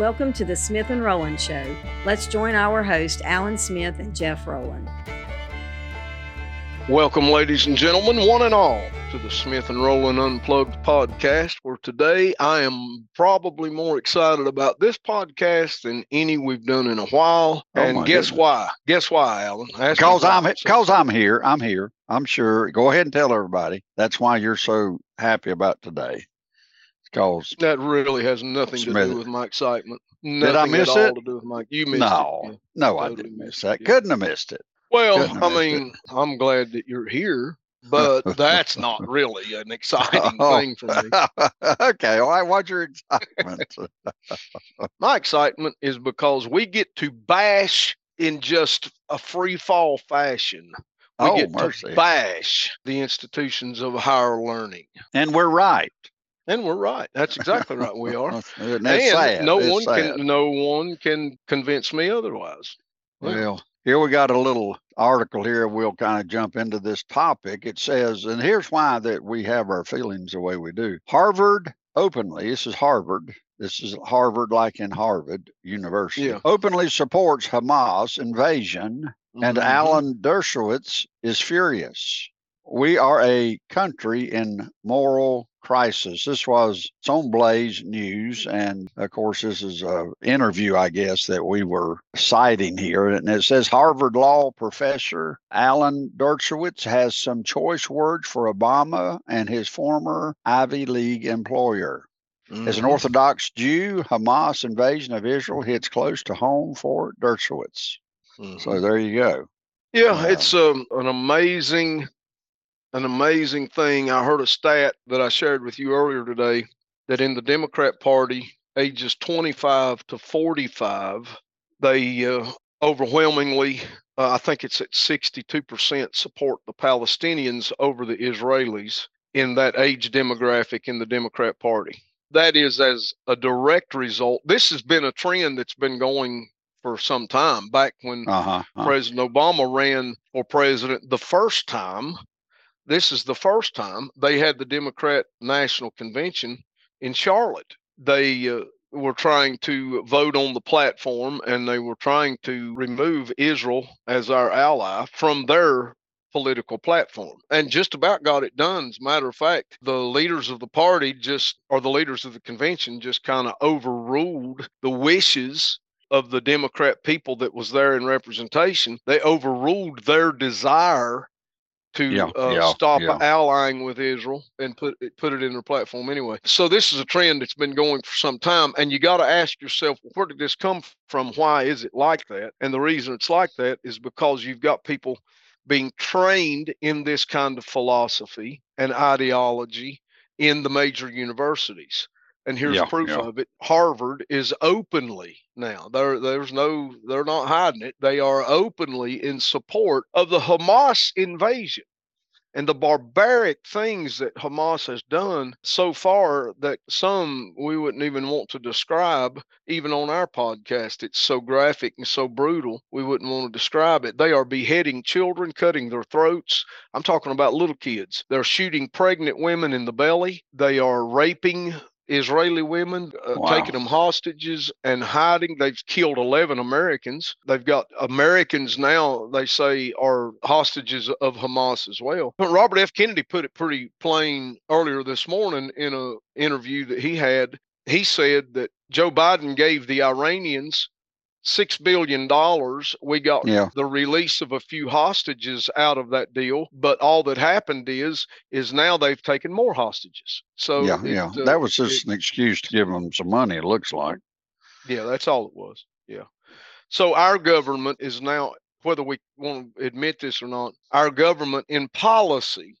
Welcome to the Smith and Rowland Show. Let's join our host, Alan Smith and Jeff Rowland. Welcome, ladies and gentlemen, one and all, to the Smith and Rowland Unplugged podcast. Where today I am probably more excited about this podcast than any we've done in a while. Oh, and guess goodness. why? Guess why, Alan? Because. I'm because I'm here. I'm here. I'm sure. Go ahead and tell everybody. That's why you're so happy about today. Because that really has nothing to do with my excitement. Did I miss at all it? to do with my. You missed no, it. yeah. no, I didn't miss that. it. Couldn't have missed it. Well, Couldn't I missed it. mean, I'm glad that you're here, but that's not really an exciting Oh. thing for me. okay. Right. What's your excitement? My excitement is because we get to bash in just a free fall fashion. We oh, get mercy. to bash the institutions of higher learning. and we're right. And we're right. That's exactly right. We are. And sad? no It's one sad. can no one can convince me otherwise. Yeah. Well, here we got a little article here. We'll kind of jump into this topic. It says, and here's why that we have our feelings the way we do. Harvard openly, this is Harvard. This is Harvard, like in Harvard University, Yeah. openly supports Hamas invasion, and Mhm. Alan Dershowitz is furious. We are a country in moral crisis. This was on Blaze News, and of course, this is a interview, I guess, that we were citing here. And it says Harvard law professor Alan Dershowitz has some choice words for Obama and his former Ivy League employer. As an Mhm. Orthodox Jew, Hamas invasion of Israel hits close to home for Dershowitz. Mhm. So there you go. Yeah, it's um, an amazing, an amazing thing. I heard a stat that I shared with you earlier today that in the Democrat Party, ages 25 to 45, they uh, overwhelmingly, uh, I think it's at 62% support the Palestinians over the Israelis in that age demographic in the Democrat Party. That is as a direct result. This has been a trend that's been going for some time back when Uh huh. President Obama ran for president the first time. This is the first time they had the Democrat National Convention in Charlotte. They uh, were trying to vote on the platform and they were trying to remove Israel as our ally from their political platform and just about got it done. As a matter of fact, the leaders of the party just, or the leaders of the convention just kind of overruled the wishes of the Democrat people that was there in representation, they overruled their desire to Yeah, uh, yeah, stop yeah. allying with Israel and put it put it in their platform anyway. So this is a trend that's been going for some time, and you got to ask yourself, where did this come from? Why is it like that? And the reason it's like that is because you've got people being trained in this kind of philosophy and ideology in the major universities. And here's Yeah, proof yeah. of it. Harvard is openly now. There, there's no, they're not hiding it. They are openly in support of the Hamas invasion and the barbaric things that Hamas has done so far that some we wouldn't even want to describe, even on our podcast. It's so graphic and so brutal, we wouldn't want to describe it. They are beheading children, cutting their throats. I'm talking about little kids. They're shooting pregnant women in the belly. They are raping Israeli women, uh, Wow. taking them hostages and hiding. They've killed 11 Americans. They've got Americans now, they say, are hostages of Hamas as well. But Robert F. Kennedy put it pretty plain earlier this morning in an interview that he had. He said that Joe Biden gave the Iranians six billion dollars. We got Yeah. the release of a few hostages out of that deal, but all that happened is is now they've taken more hostages. So yeah, it, yeah. uh, that was just it- an excuse to give them some money. It looks like. yeah, that's all it was. Yeah. So our government is now, whether we want to admit this or not, our government in policy,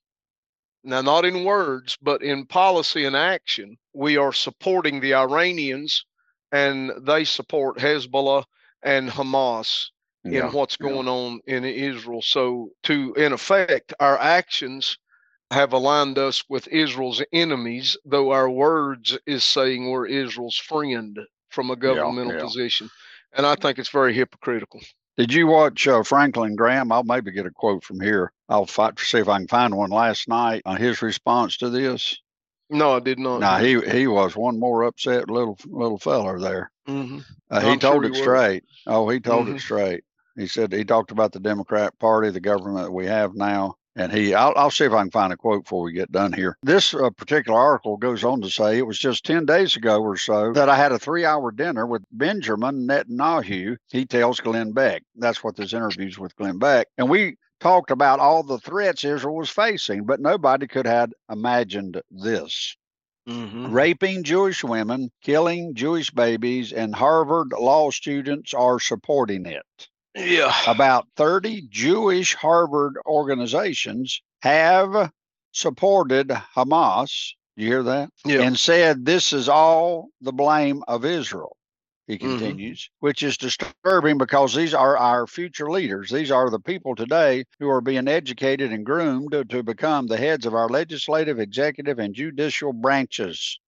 now not in words, but in policy and action, we are supporting the Iranians and they support Hezbollah and Hamas Yeah. in what's yeah. going on in Israel. So, to in effect, our actions have aligned us with Israel's enemies, though our words is saying we're Israel's friend from a governmental yeah. position. And I think it's very hypocritical. Did you watch uh, Franklin Graham? I'll maybe get a quote from here. I'll fight to see if I can find one last night on his response to this. No, I did not. Now he he was one more upset little little feller there. hmm Uh, he I'm told sure it he straight. Oh, he told Mhm. it straight. He said he talked about the Democrat Party, the government that we have now, and he. I'll, I'll see if I can find a quote before we get done here. This uh, particular article goes on to say it was just ten days ago or so that I had a three-hour dinner with Benjamin Netanyahu. He tells Glenn Beck. That's what this interview's with Glenn Beck, and we talked about all the threats Israel was facing, but nobody could have imagined this hmm raping Jewish women, killing Jewish babies, and Harvard law students are supporting it. Yeah. About 30 Jewish Harvard organizations have supported Hamas. You hear that? Yeah. And said this is all the blame of Israel. He Mhm. continues, which is disturbing because these are our future leaders. These are the people today who are being educated and groomed to, to become the heads of our legislative, executive, and judicial branches.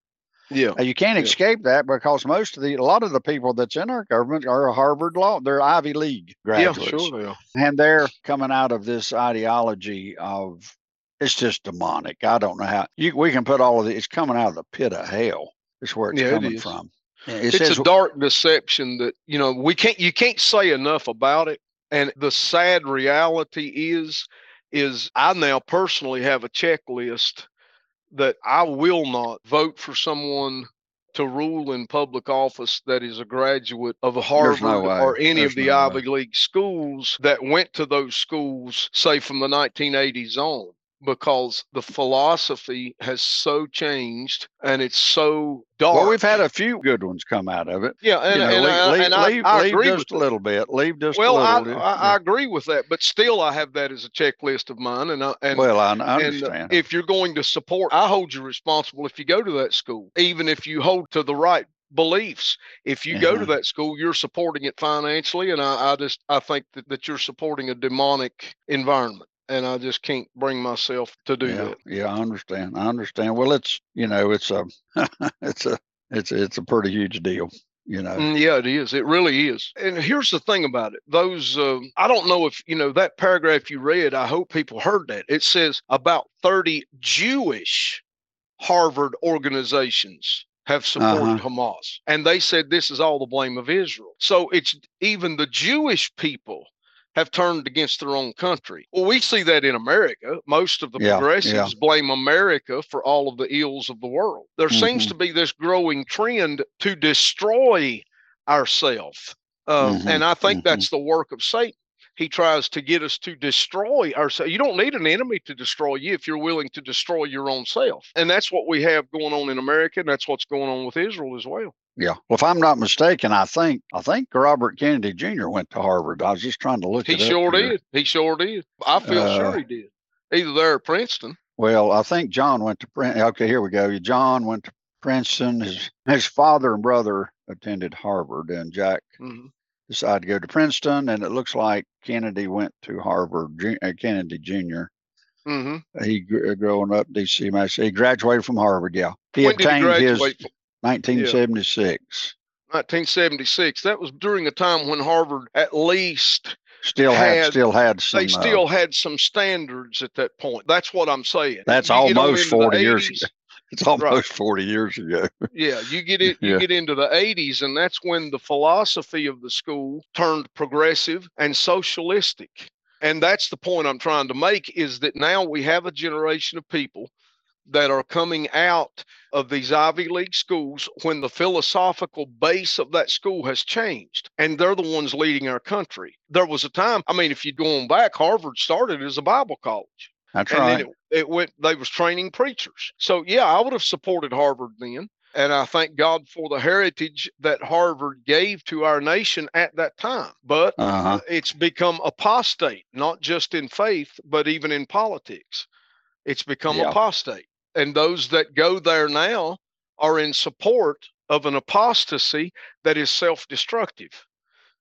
yeah. Now, you can't Yeah. escape that because most of the a lot of the people that's in our government are Harvard law. They're Ivy League Yeah, graduates, sure they are. and they're coming out of this ideology of it's just demonic. I don't know how you we can put all of it. It's coming out of the pit of hell. Is where it's Yeah, coming from. It it's a dark deception that you know we can't you can't say enough about it. And the sad reality is is i now personally have a checklist that i will not vote for someone to rule in public office that is a graduate of harvard no or any There's of the no way. ivy league schools that went to those schools say from the 1980s on because the philosophy has so changed and it's so dark well, we've had a few good ones come out of it. yeah, and, you know, and, leave, I, leave, and I, leave, I leave agree just with a little bit. Leave just Well, a little. bit. I, I agree with that, but still, I have that as a checklist of mine. And I, and, well, I, and understand. if you're going to support, I hold you responsible if you go to that school, even if you hold to the right beliefs. If you go to Uh-huh. that school, you're supporting it financially, and I, I just I think that, that you're supporting a demonic environment, and I just can't bring myself to do yeah, that. yeah, I understand. I understand. Well, it's you know, it's a, it's a, it's it's a pretty huge deal. You know. Mm, yeah, it is. It really is. And here's the thing about it: those um, I don't know if you know that paragraph you read. I hope people heard that. It says about 30 Jewish Harvard organizations have supported Hamas, and they said this is all the blame of Israel. So it's even the Jewish people have turned against their own country. Well, we see that in America. Most of the Yeah, yeah. progressives blame America for all of the ills of the world. There seems Mhm. to be this growing trend to destroy ourselves. Um, Mhm, And I think mhm. that's the work of Satan. He tries to get us to destroy ourselves. You don't need an enemy to destroy you if you're willing to destroy your own self. And that's what we have going on in America. And that's what's going on with Israel as well. Yeah. Well, if I'm not mistaken, I think I think Robert Kennedy Jr. went to Harvard. I was just trying to look. He it sure did. He sure did. I feel Uh, sure he did. Either there or Princeton. Well, I think John went to Princeton. Okay, here we go. John went to Princeton. His his father and brother attended Harvard, and Jack Mhm. decided to go to Princeton. And it looks like Kennedy went to Harvard. Uh, Kennedy Jr. hmm He uh, growing up DC. He graduated from Harvard. Yeah, he When did he obtained his from? 1976. 1976. That was during a time when Harvard at least Still had, Had- still had some. they uh, still had some standards at that point. That's what I'm saying. That's You almost 40 years 80s, ago. It's almost 40 years ago. Yeah, you get it. You Yeah. get into the 80s, and that's when the philosophy of the school turned progressive and socialistic. And that's the point I'm trying to make is that now we have a generation of people that are coming out of these Ivy League schools when the philosophical base of that school has changed, and they're the ones leading our country. There was a time, I mean, if you go on back, Harvard started as a Bible college That's and right. then it, it went they was training preachers so yeah i would have supported harvard then and i thank god for the heritage that harvard gave to our nation at that time but uh-huh. it's become apostate not just in faith but even in politics it's become Yeah. apostate and those that go there now are in support of an apostasy that is self-destructive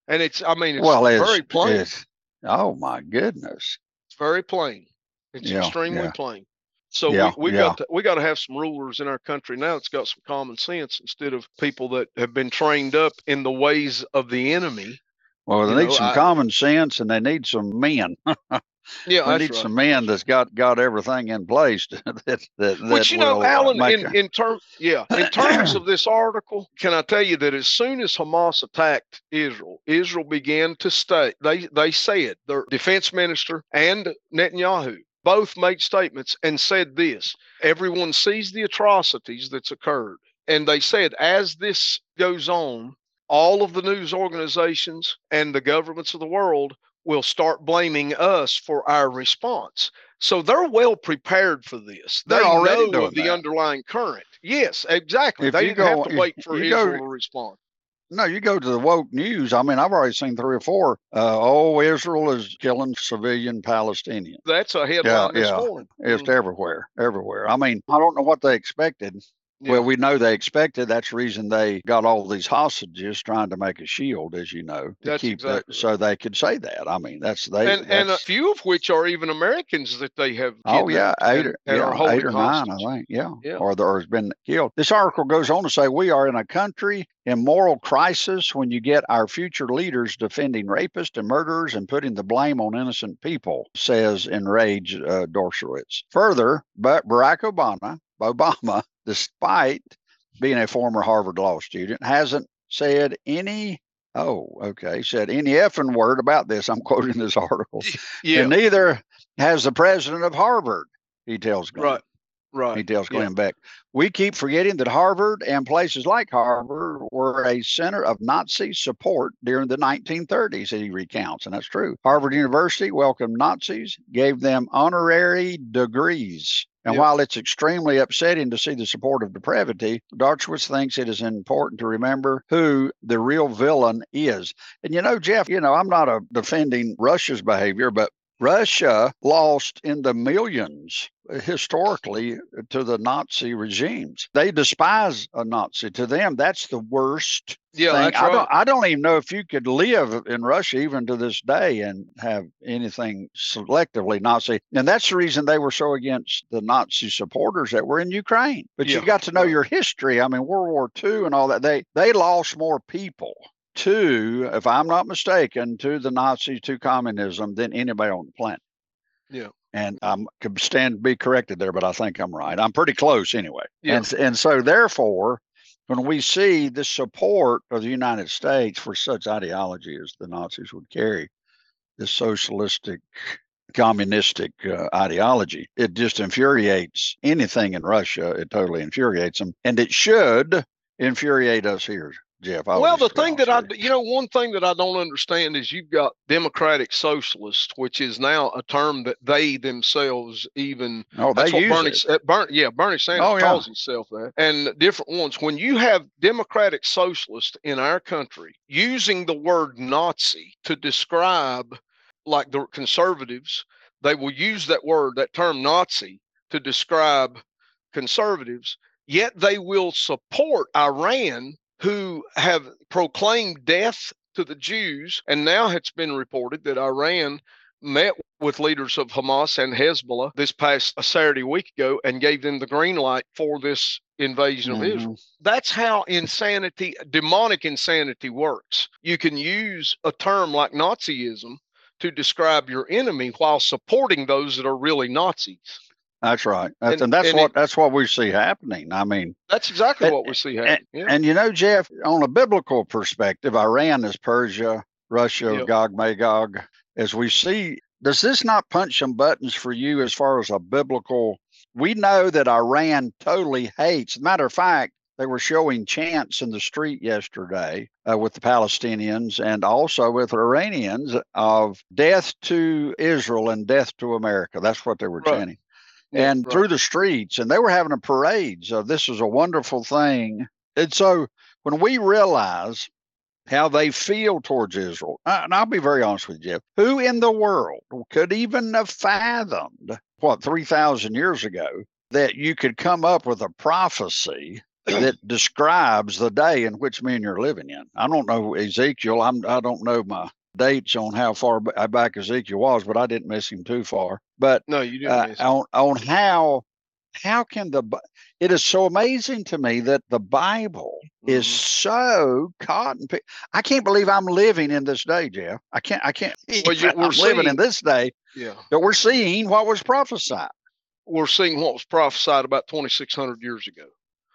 and it's i mean it's well, it's, very plain it's- oh my goodness. it's very plain. It's Yeah, extremely yeah. plain. So Yeah, we, we got to, we got to have some rulers in our country now that's got some common sense instead of people that have been trained up in the ways of the enemy. Well, they You need know, some I- common sense and they need some men. Yeah, we need right. some men that's got got everything in place that that, that Which you know, uh, Alan, in, a- in terms, yeah, in terms of this article, can I tell you that as soon as Hamas attacked Israel, Israel began to stay. They they said their defense minister and Netanyahu both made statements and said this: everyone sees the atrocities that's occurred, and they said as this goes on, all of the news organizations and the governments of the world will start blaming us for our response. So they're well prepared for this. They're they already know of the that. underlying current. Yes, exactly. If they you didn't have go- to if wait for you go- Israel to respond. No, you go to the woke news. I mean, I've already seen three or four. Uh, oh, Israel is killing civilian Palestinians. That's a headline this yeah. morning. It's Mhm. everywhere, everywhere. I mean, I don't know what they expected. Yeah. Well, we know they expected. That's the reason they got all these hostages trying to make a shield, as you know, to That's keep exactly so they could say that. I mean, that's they. and and a few of which are even Americans that they have. Oh yeah, eight, and, yeah, eight or nine. I think. Yeah, Yeah. or there has been killed. This article goes on to say we are in a country in moral crisis when you get our future leaders defending rapists and murderers and putting the blame on innocent people, says enraged uh. Further, but Barack Obama, Obama, despite being a former Harvard law student, hasn't said any. Oh, okay. Said any effing word about this. I'm quoting this article. Yeah, And neither has the president of Harvard, he tells Glenn. right, right. He tells yeah. Glenn Beck. We keep forgetting that Harvard and places like Harvard were a center of Nazi support during the 1930s, he recounts, and that's true. Harvard University welcomed Nazis, gave them honorary degrees. And Yeah. while it's extremely upsetting to see the support of depravity, Dershowitz thinks it is important to remember who the real villain is. And you know, Jeff, you know, I'm not a defending Russia's behavior, but Russia lost in the millions uh, historically to the Nazi regimes. They despise a Nazi. To them, that's the worst Yeah, thing. that's I right. don't I don't even know if you could live in Russia even to this day and have anything selectively Nazi. And that's the reason they were so against the Nazi supporters that were in Ukraine. But Yeah, you got to know your history. I mean, World War II and all that. They they lost more people to, if I'm not mistaken, to the Nazis, to communism than anybody on the planet. Yeah. And I could stand to be corrected there, but I think I'm right. I'm pretty close anyway. Yeah. And, and so therefore, when we see the support of the United States for such ideology as the Nazis would carry, this socialistic, communistic uh, ideology, it just infuriates anything in Russia. It totally infuriates them, and it should infuriate us here, Jeff. I well, the thing that I, you know, one thing that I don't understand is you've got democratic socialist, which is now a term that they themselves even oh, That's they what use Bernie, it. Uh, Bern, yeah, Bernie Sanders Oh, yeah. calls himself that, and different ones. When you have democratic socialists in our country using the word Nazi to describe, like the conservatives, they will use that word, that term Nazi, to describe conservatives. Yet they will support Iran, who have proclaimed death to the Jews, and now it's been reported that Iran met with leaders of Hamas and Hezbollah this past a Saturday week ago and gave them the green light for this invasion of Mhm. Israel. That's how insanity, demonic insanity works. You can use a term like Nazism to describe your enemy while supporting those that are really Nazis. That's right. That's, And- and, that's and what it- that's what we see happening. I mean, That's exactly what we see happening. Yeah. and you know, Jeff, on a biblical perspective, Iran is Persia, Russia, Yep. Gog Magog. As we see, does this not punch some buttons for you as far as a biblical? We know that Iran totally hates. Matter of fact, they were showing chants in the street yesterday uh, with the Palestinians and also with Iranians of death to Israel and death to America. That's what they were Right. chanting And right. through the streets, and they were having a parade. So this is a wonderful thing. And so when we realize how they feel towards Israel, and I'll be very honest with you, who in the world could even have fathomed what three thousand years ago that you could come up with a prophecy that describes the day in which me and you're living in? I don't know Ezekiel. I'm I don't know my dates on how far back Ezekiel was, but I didn't miss him too far. But no, you didn't uh, on on how how can the it is so amazing to me that the Bible is Mhm. so cotton pick. I can't believe I'm living in this day, Jeff. I can't. I can't. Well, you- we're living in this day Yeah. But we're seeing what was prophesied. We're seeing what was prophesied about 2,600 years ago.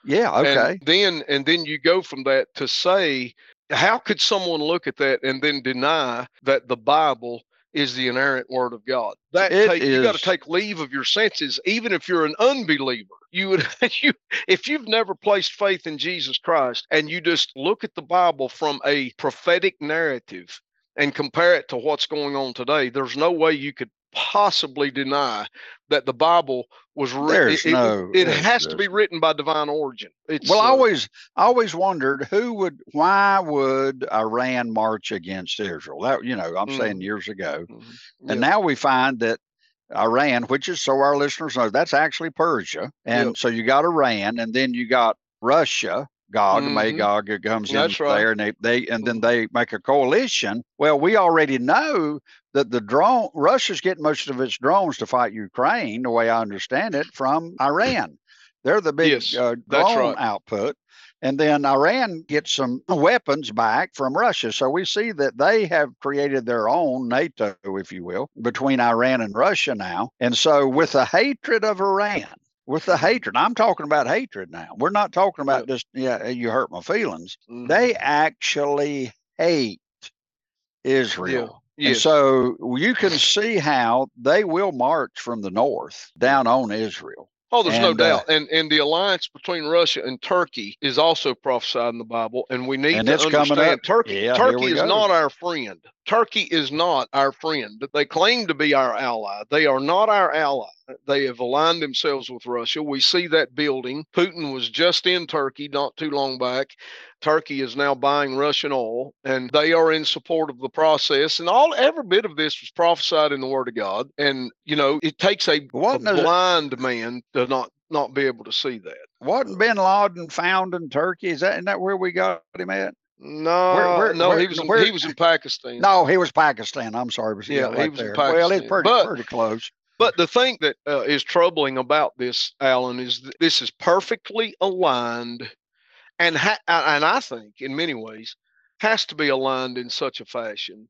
Yeah. Okay. And then and then you go from that to say, how could someone look at that and then deny that the Bible is the inerrant word of God? That take, you got to take leave of your senses, even if you're an unbeliever. You would you if you've never placed faith in Jesus Christ and you just look at the Bible from a prophetic narrative and compare it to what's going on today, there's no way you could possibly deny that the Bible was written. It, no- it has to be written by divine origin. It's Well, I uh, always, I always wondered who would, why would Iran march against Israel? That you know, I'm saying Mhm. years ago, mhm, and yeah. now we find that Iran, which is so our listeners know, that's actually Persia, and Yep. so you got Iran, and then you got Russia. Gog, Mhm. Magog comes in right. there, and they, they and then they make a coalition. Well, we already know that the drone Russia's getting most of its drones to fight Ukraine, the way I understand it, from Iran. They're the big Yes, uh, drone right. output. And then Iran gets some weapons back from Russia. So we see that they have created their own NATO, if you will, between Iran and Russia now. And so, with the hatred of Iran, with the hatred, I'm talking about hatred now. We're not talking about just, yeah, you hurt my feelings. Mhm. They actually hate Israel. And Yes. so you can see how they will march from the north down on Israel. Oh, there's no And, uh, doubt. And and the alliance between Russia and Turkey is also prophesied in the Bible, and we need And to understand. Turkey. Yeah, Turkey is go. not our friend. Turkey is not our friend. They claim to be our ally. They are not our ally. They have aligned themselves with Russia. We see that building. Putin was just in Turkey not too long back. Turkey is now buying Russian oil, and they are in support of the process. And all every bit of this was prophesied in the Word of God. And you know, it takes a, a Wasn't it- blind man to not not be able to see that. Wasn't Bin Laden found in Turkey? Is that isn't that where we got him at? No, where- no, where- he was in, where- he was in Pakistan. No, he was Pakistan. I'm sorry, Yeah, yeah, he right was in there. Well, it's pretty But- pretty close. But the thing that uh, is troubling about this, Alan, is that this is perfectly aligned, and ha- and I think in many ways has to be aligned in such a fashion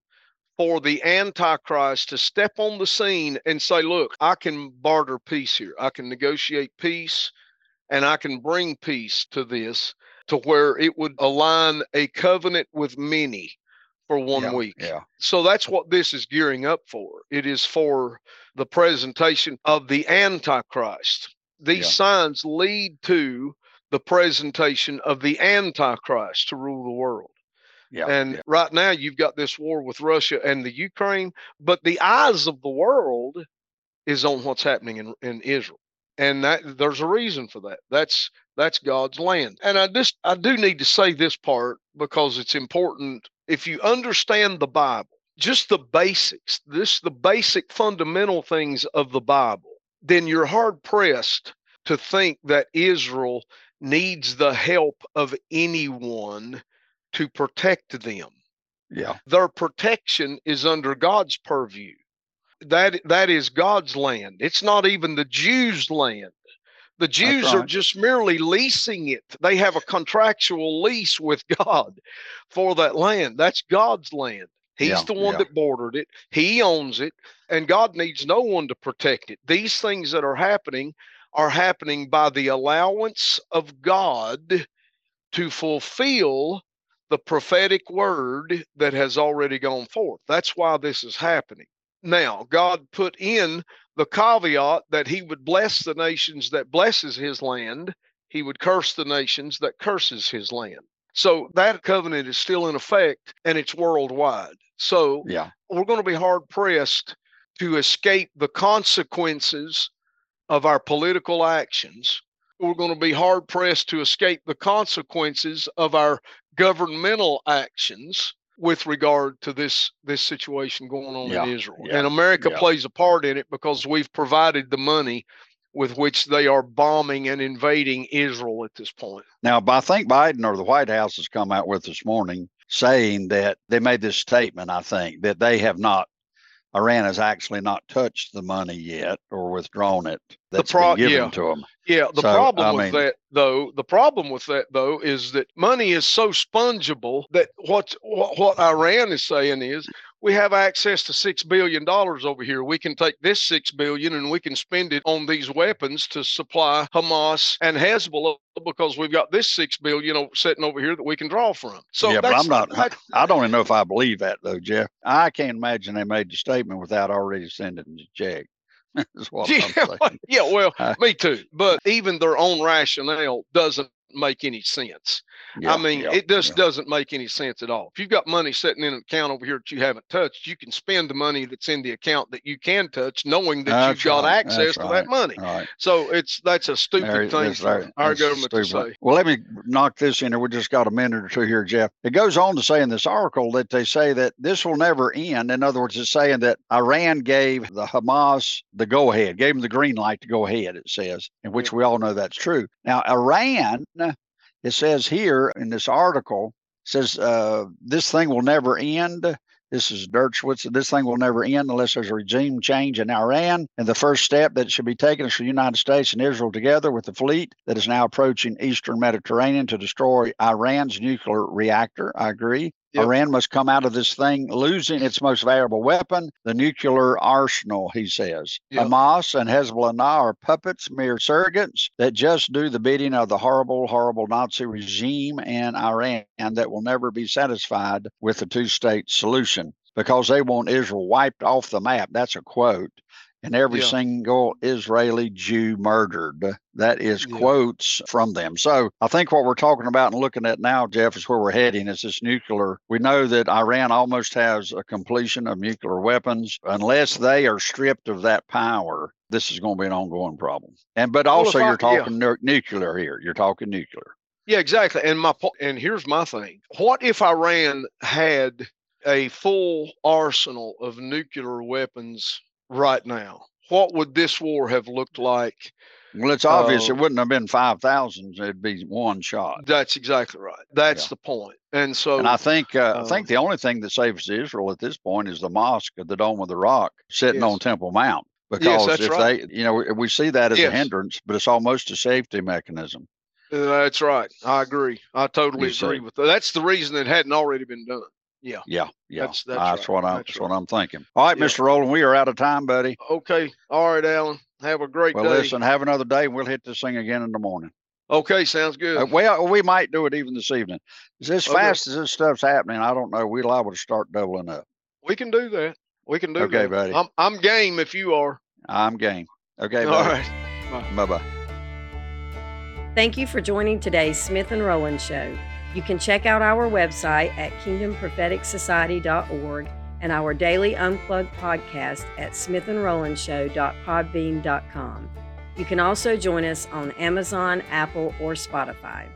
for the Antichrist to step on the scene and say, "Look, I can barter peace here. I can negotiate peace, and I can bring peace to this." To where it would align a covenant with many for one yeah, week Yeah. so that's what this is gearing up for. It is for the presentation of the Antichrist. These Yeah. signs lead to the presentation of the Antichrist to rule the world. Yeah. and yeah. right now, you've got this war with Russia and the Ukraine, but the eyes of the world is on what's happening in, in Israel. And that there's a reason for that. That's that's God's land. And I just I do need to say this part because it's important. If you understand the Bible, just the basics, this the basic fundamental things of the Bible, then you're hard pressed to think that Israel needs the help of anyone to protect them yeah. their protection is under God's purview. That that is God's land. It's not even the Jews' land. The Jews are just merely leasing it. They have a contractual lease with God for that land. That's God's land. He's Yeah, the one yeah. that bordered it. He owns it, and God needs no one to protect it. These things that are happening are happening by the allowance of God to fulfill the prophetic word that has already gone forth. That's why this is happening. Now, God put in the caveat that he would bless the nations that blesses his land, he would curse the nations that curses his land. So that covenant is still in effect and it's worldwide. So Yeah. we're going to be hard pressed to escape the consequences of our political actions. We're going to be hard pressed to escape the consequences of our governmental actions with regard to this this situation going on Yeah, in Israel. yeah, and America yeah. plays a part in it because we've provided the money with which they are bombing and invading Israel at this point. Now, I think Biden or the White House has come out with this morning saying that they made this statement, I think, that they have not, Iran has actually not touched the money yet or withdrawn it that's pro- been given yeah. to them. Yeah, the So, problem I with mean- that though, the problem with that though is that money is so spongible that what, what Iran is saying is we have access to six billion dollars over here. We can take this six billion and we can spend it on these weapons to supply Hamas and Hezbollah because we've got this six billion sitting over here that we can draw from. So yeah, but I'm not. That, I don't even know if I believe that though, Jeff. I can't imagine they made the statement without already sending the check. yeah, yeah, well, me too. But even their own rationale doesn't make any sense. Yeah, I mean, yeah, it just yeah. doesn't make any sense at all. If you've got money sitting in an account over here that you haven't touched, you can spend the money that's in the account that you can touch, knowing that that's you've got access that's to right. that money. Right. So it's that's a stupid there, thing for our government stupid. to say. Well, let me knock this in. We just got a minute or two here, Jeff. It goes on to say in this article that they say that this will never end. In other words, it's saying that Iran gave the Hamas the go ahead, gave them the green light to go ahead. It says, in which we all know that's true. Now, Iran it says here in this article, says uh, this thing will never end. This is Dershowitz. This thing will never end unless there's a regime change in Iran. And the first step that should be taken is for the United States and Israel together with the fleet that is now approaching Eastern Mediterranean to destroy Iran's nuclear reactor. I agree. Yep. Iran must come out of this thing losing its most valuable weapon, the nuclear arsenal, he says. Yep. Hamas and Hezbollah are puppets, mere surrogates that just do the bidding of the horrible, horrible Nazi regime in Iran that will never be satisfied with the two state solution because they want Israel wiped off the map. That's a quote and every yeah. single Israeli Jew murdered. That is yeah. quotes from them. So I think what we're talking about and looking at now, Jeff, is where we're heading is this nuclear. We know that Iran almost has a completion of nuclear weapons. Unless they are stripped of that power, this is going to be an ongoing problem. And but also well, you're talking yeah. nuclear here. You're talking nuclear. Yeah, exactly. And my and here's my thing. What if Iran had a full arsenal of nuclear weapons right now, what would this war have looked like? Well, it's obvious uh, it wouldn't have been 5,000. It'd be one shot. That's exactly right. That's yeah. the point. And so, and I think, uh, uh, I think the only thing that saves Israel at this point is the mosque at the Dome of the Rock sitting yes. on Temple Mount. Because yes, if right. they, you know, we see that as yes. a hindrance, but it's almost a safety mechanism. That's right. I agree. I totally you agree see. with that. That's the reason it hadn't already been done. Yeah. Yeah. Yeah. That's, that's, that's right. what I'm that's, that's right. what I'm thinking. All right, yeah. Mr. Rowland, we are out of time, buddy. Okay. All right, Alan. Have a great well, day. Well, listen, have another day and we'll hit this thing again in the morning. Okay, sounds good. Uh, well, we might do it even this evening. As okay. fast as this stuff's happening, I don't know. We're liable to start doubling up. We can do that. We can do okay, that. buddy. I'm I'm game if you are. I'm game. Okay, buddy. All right. Bye bye. Thank you for joining today's Smith and Rowland Show. You can check out our website at kingdompropheticsociety.org and our daily unplugged podcast at smithandrolandshow.podbean.com. You can also join us on Amazon, Apple, or Spotify.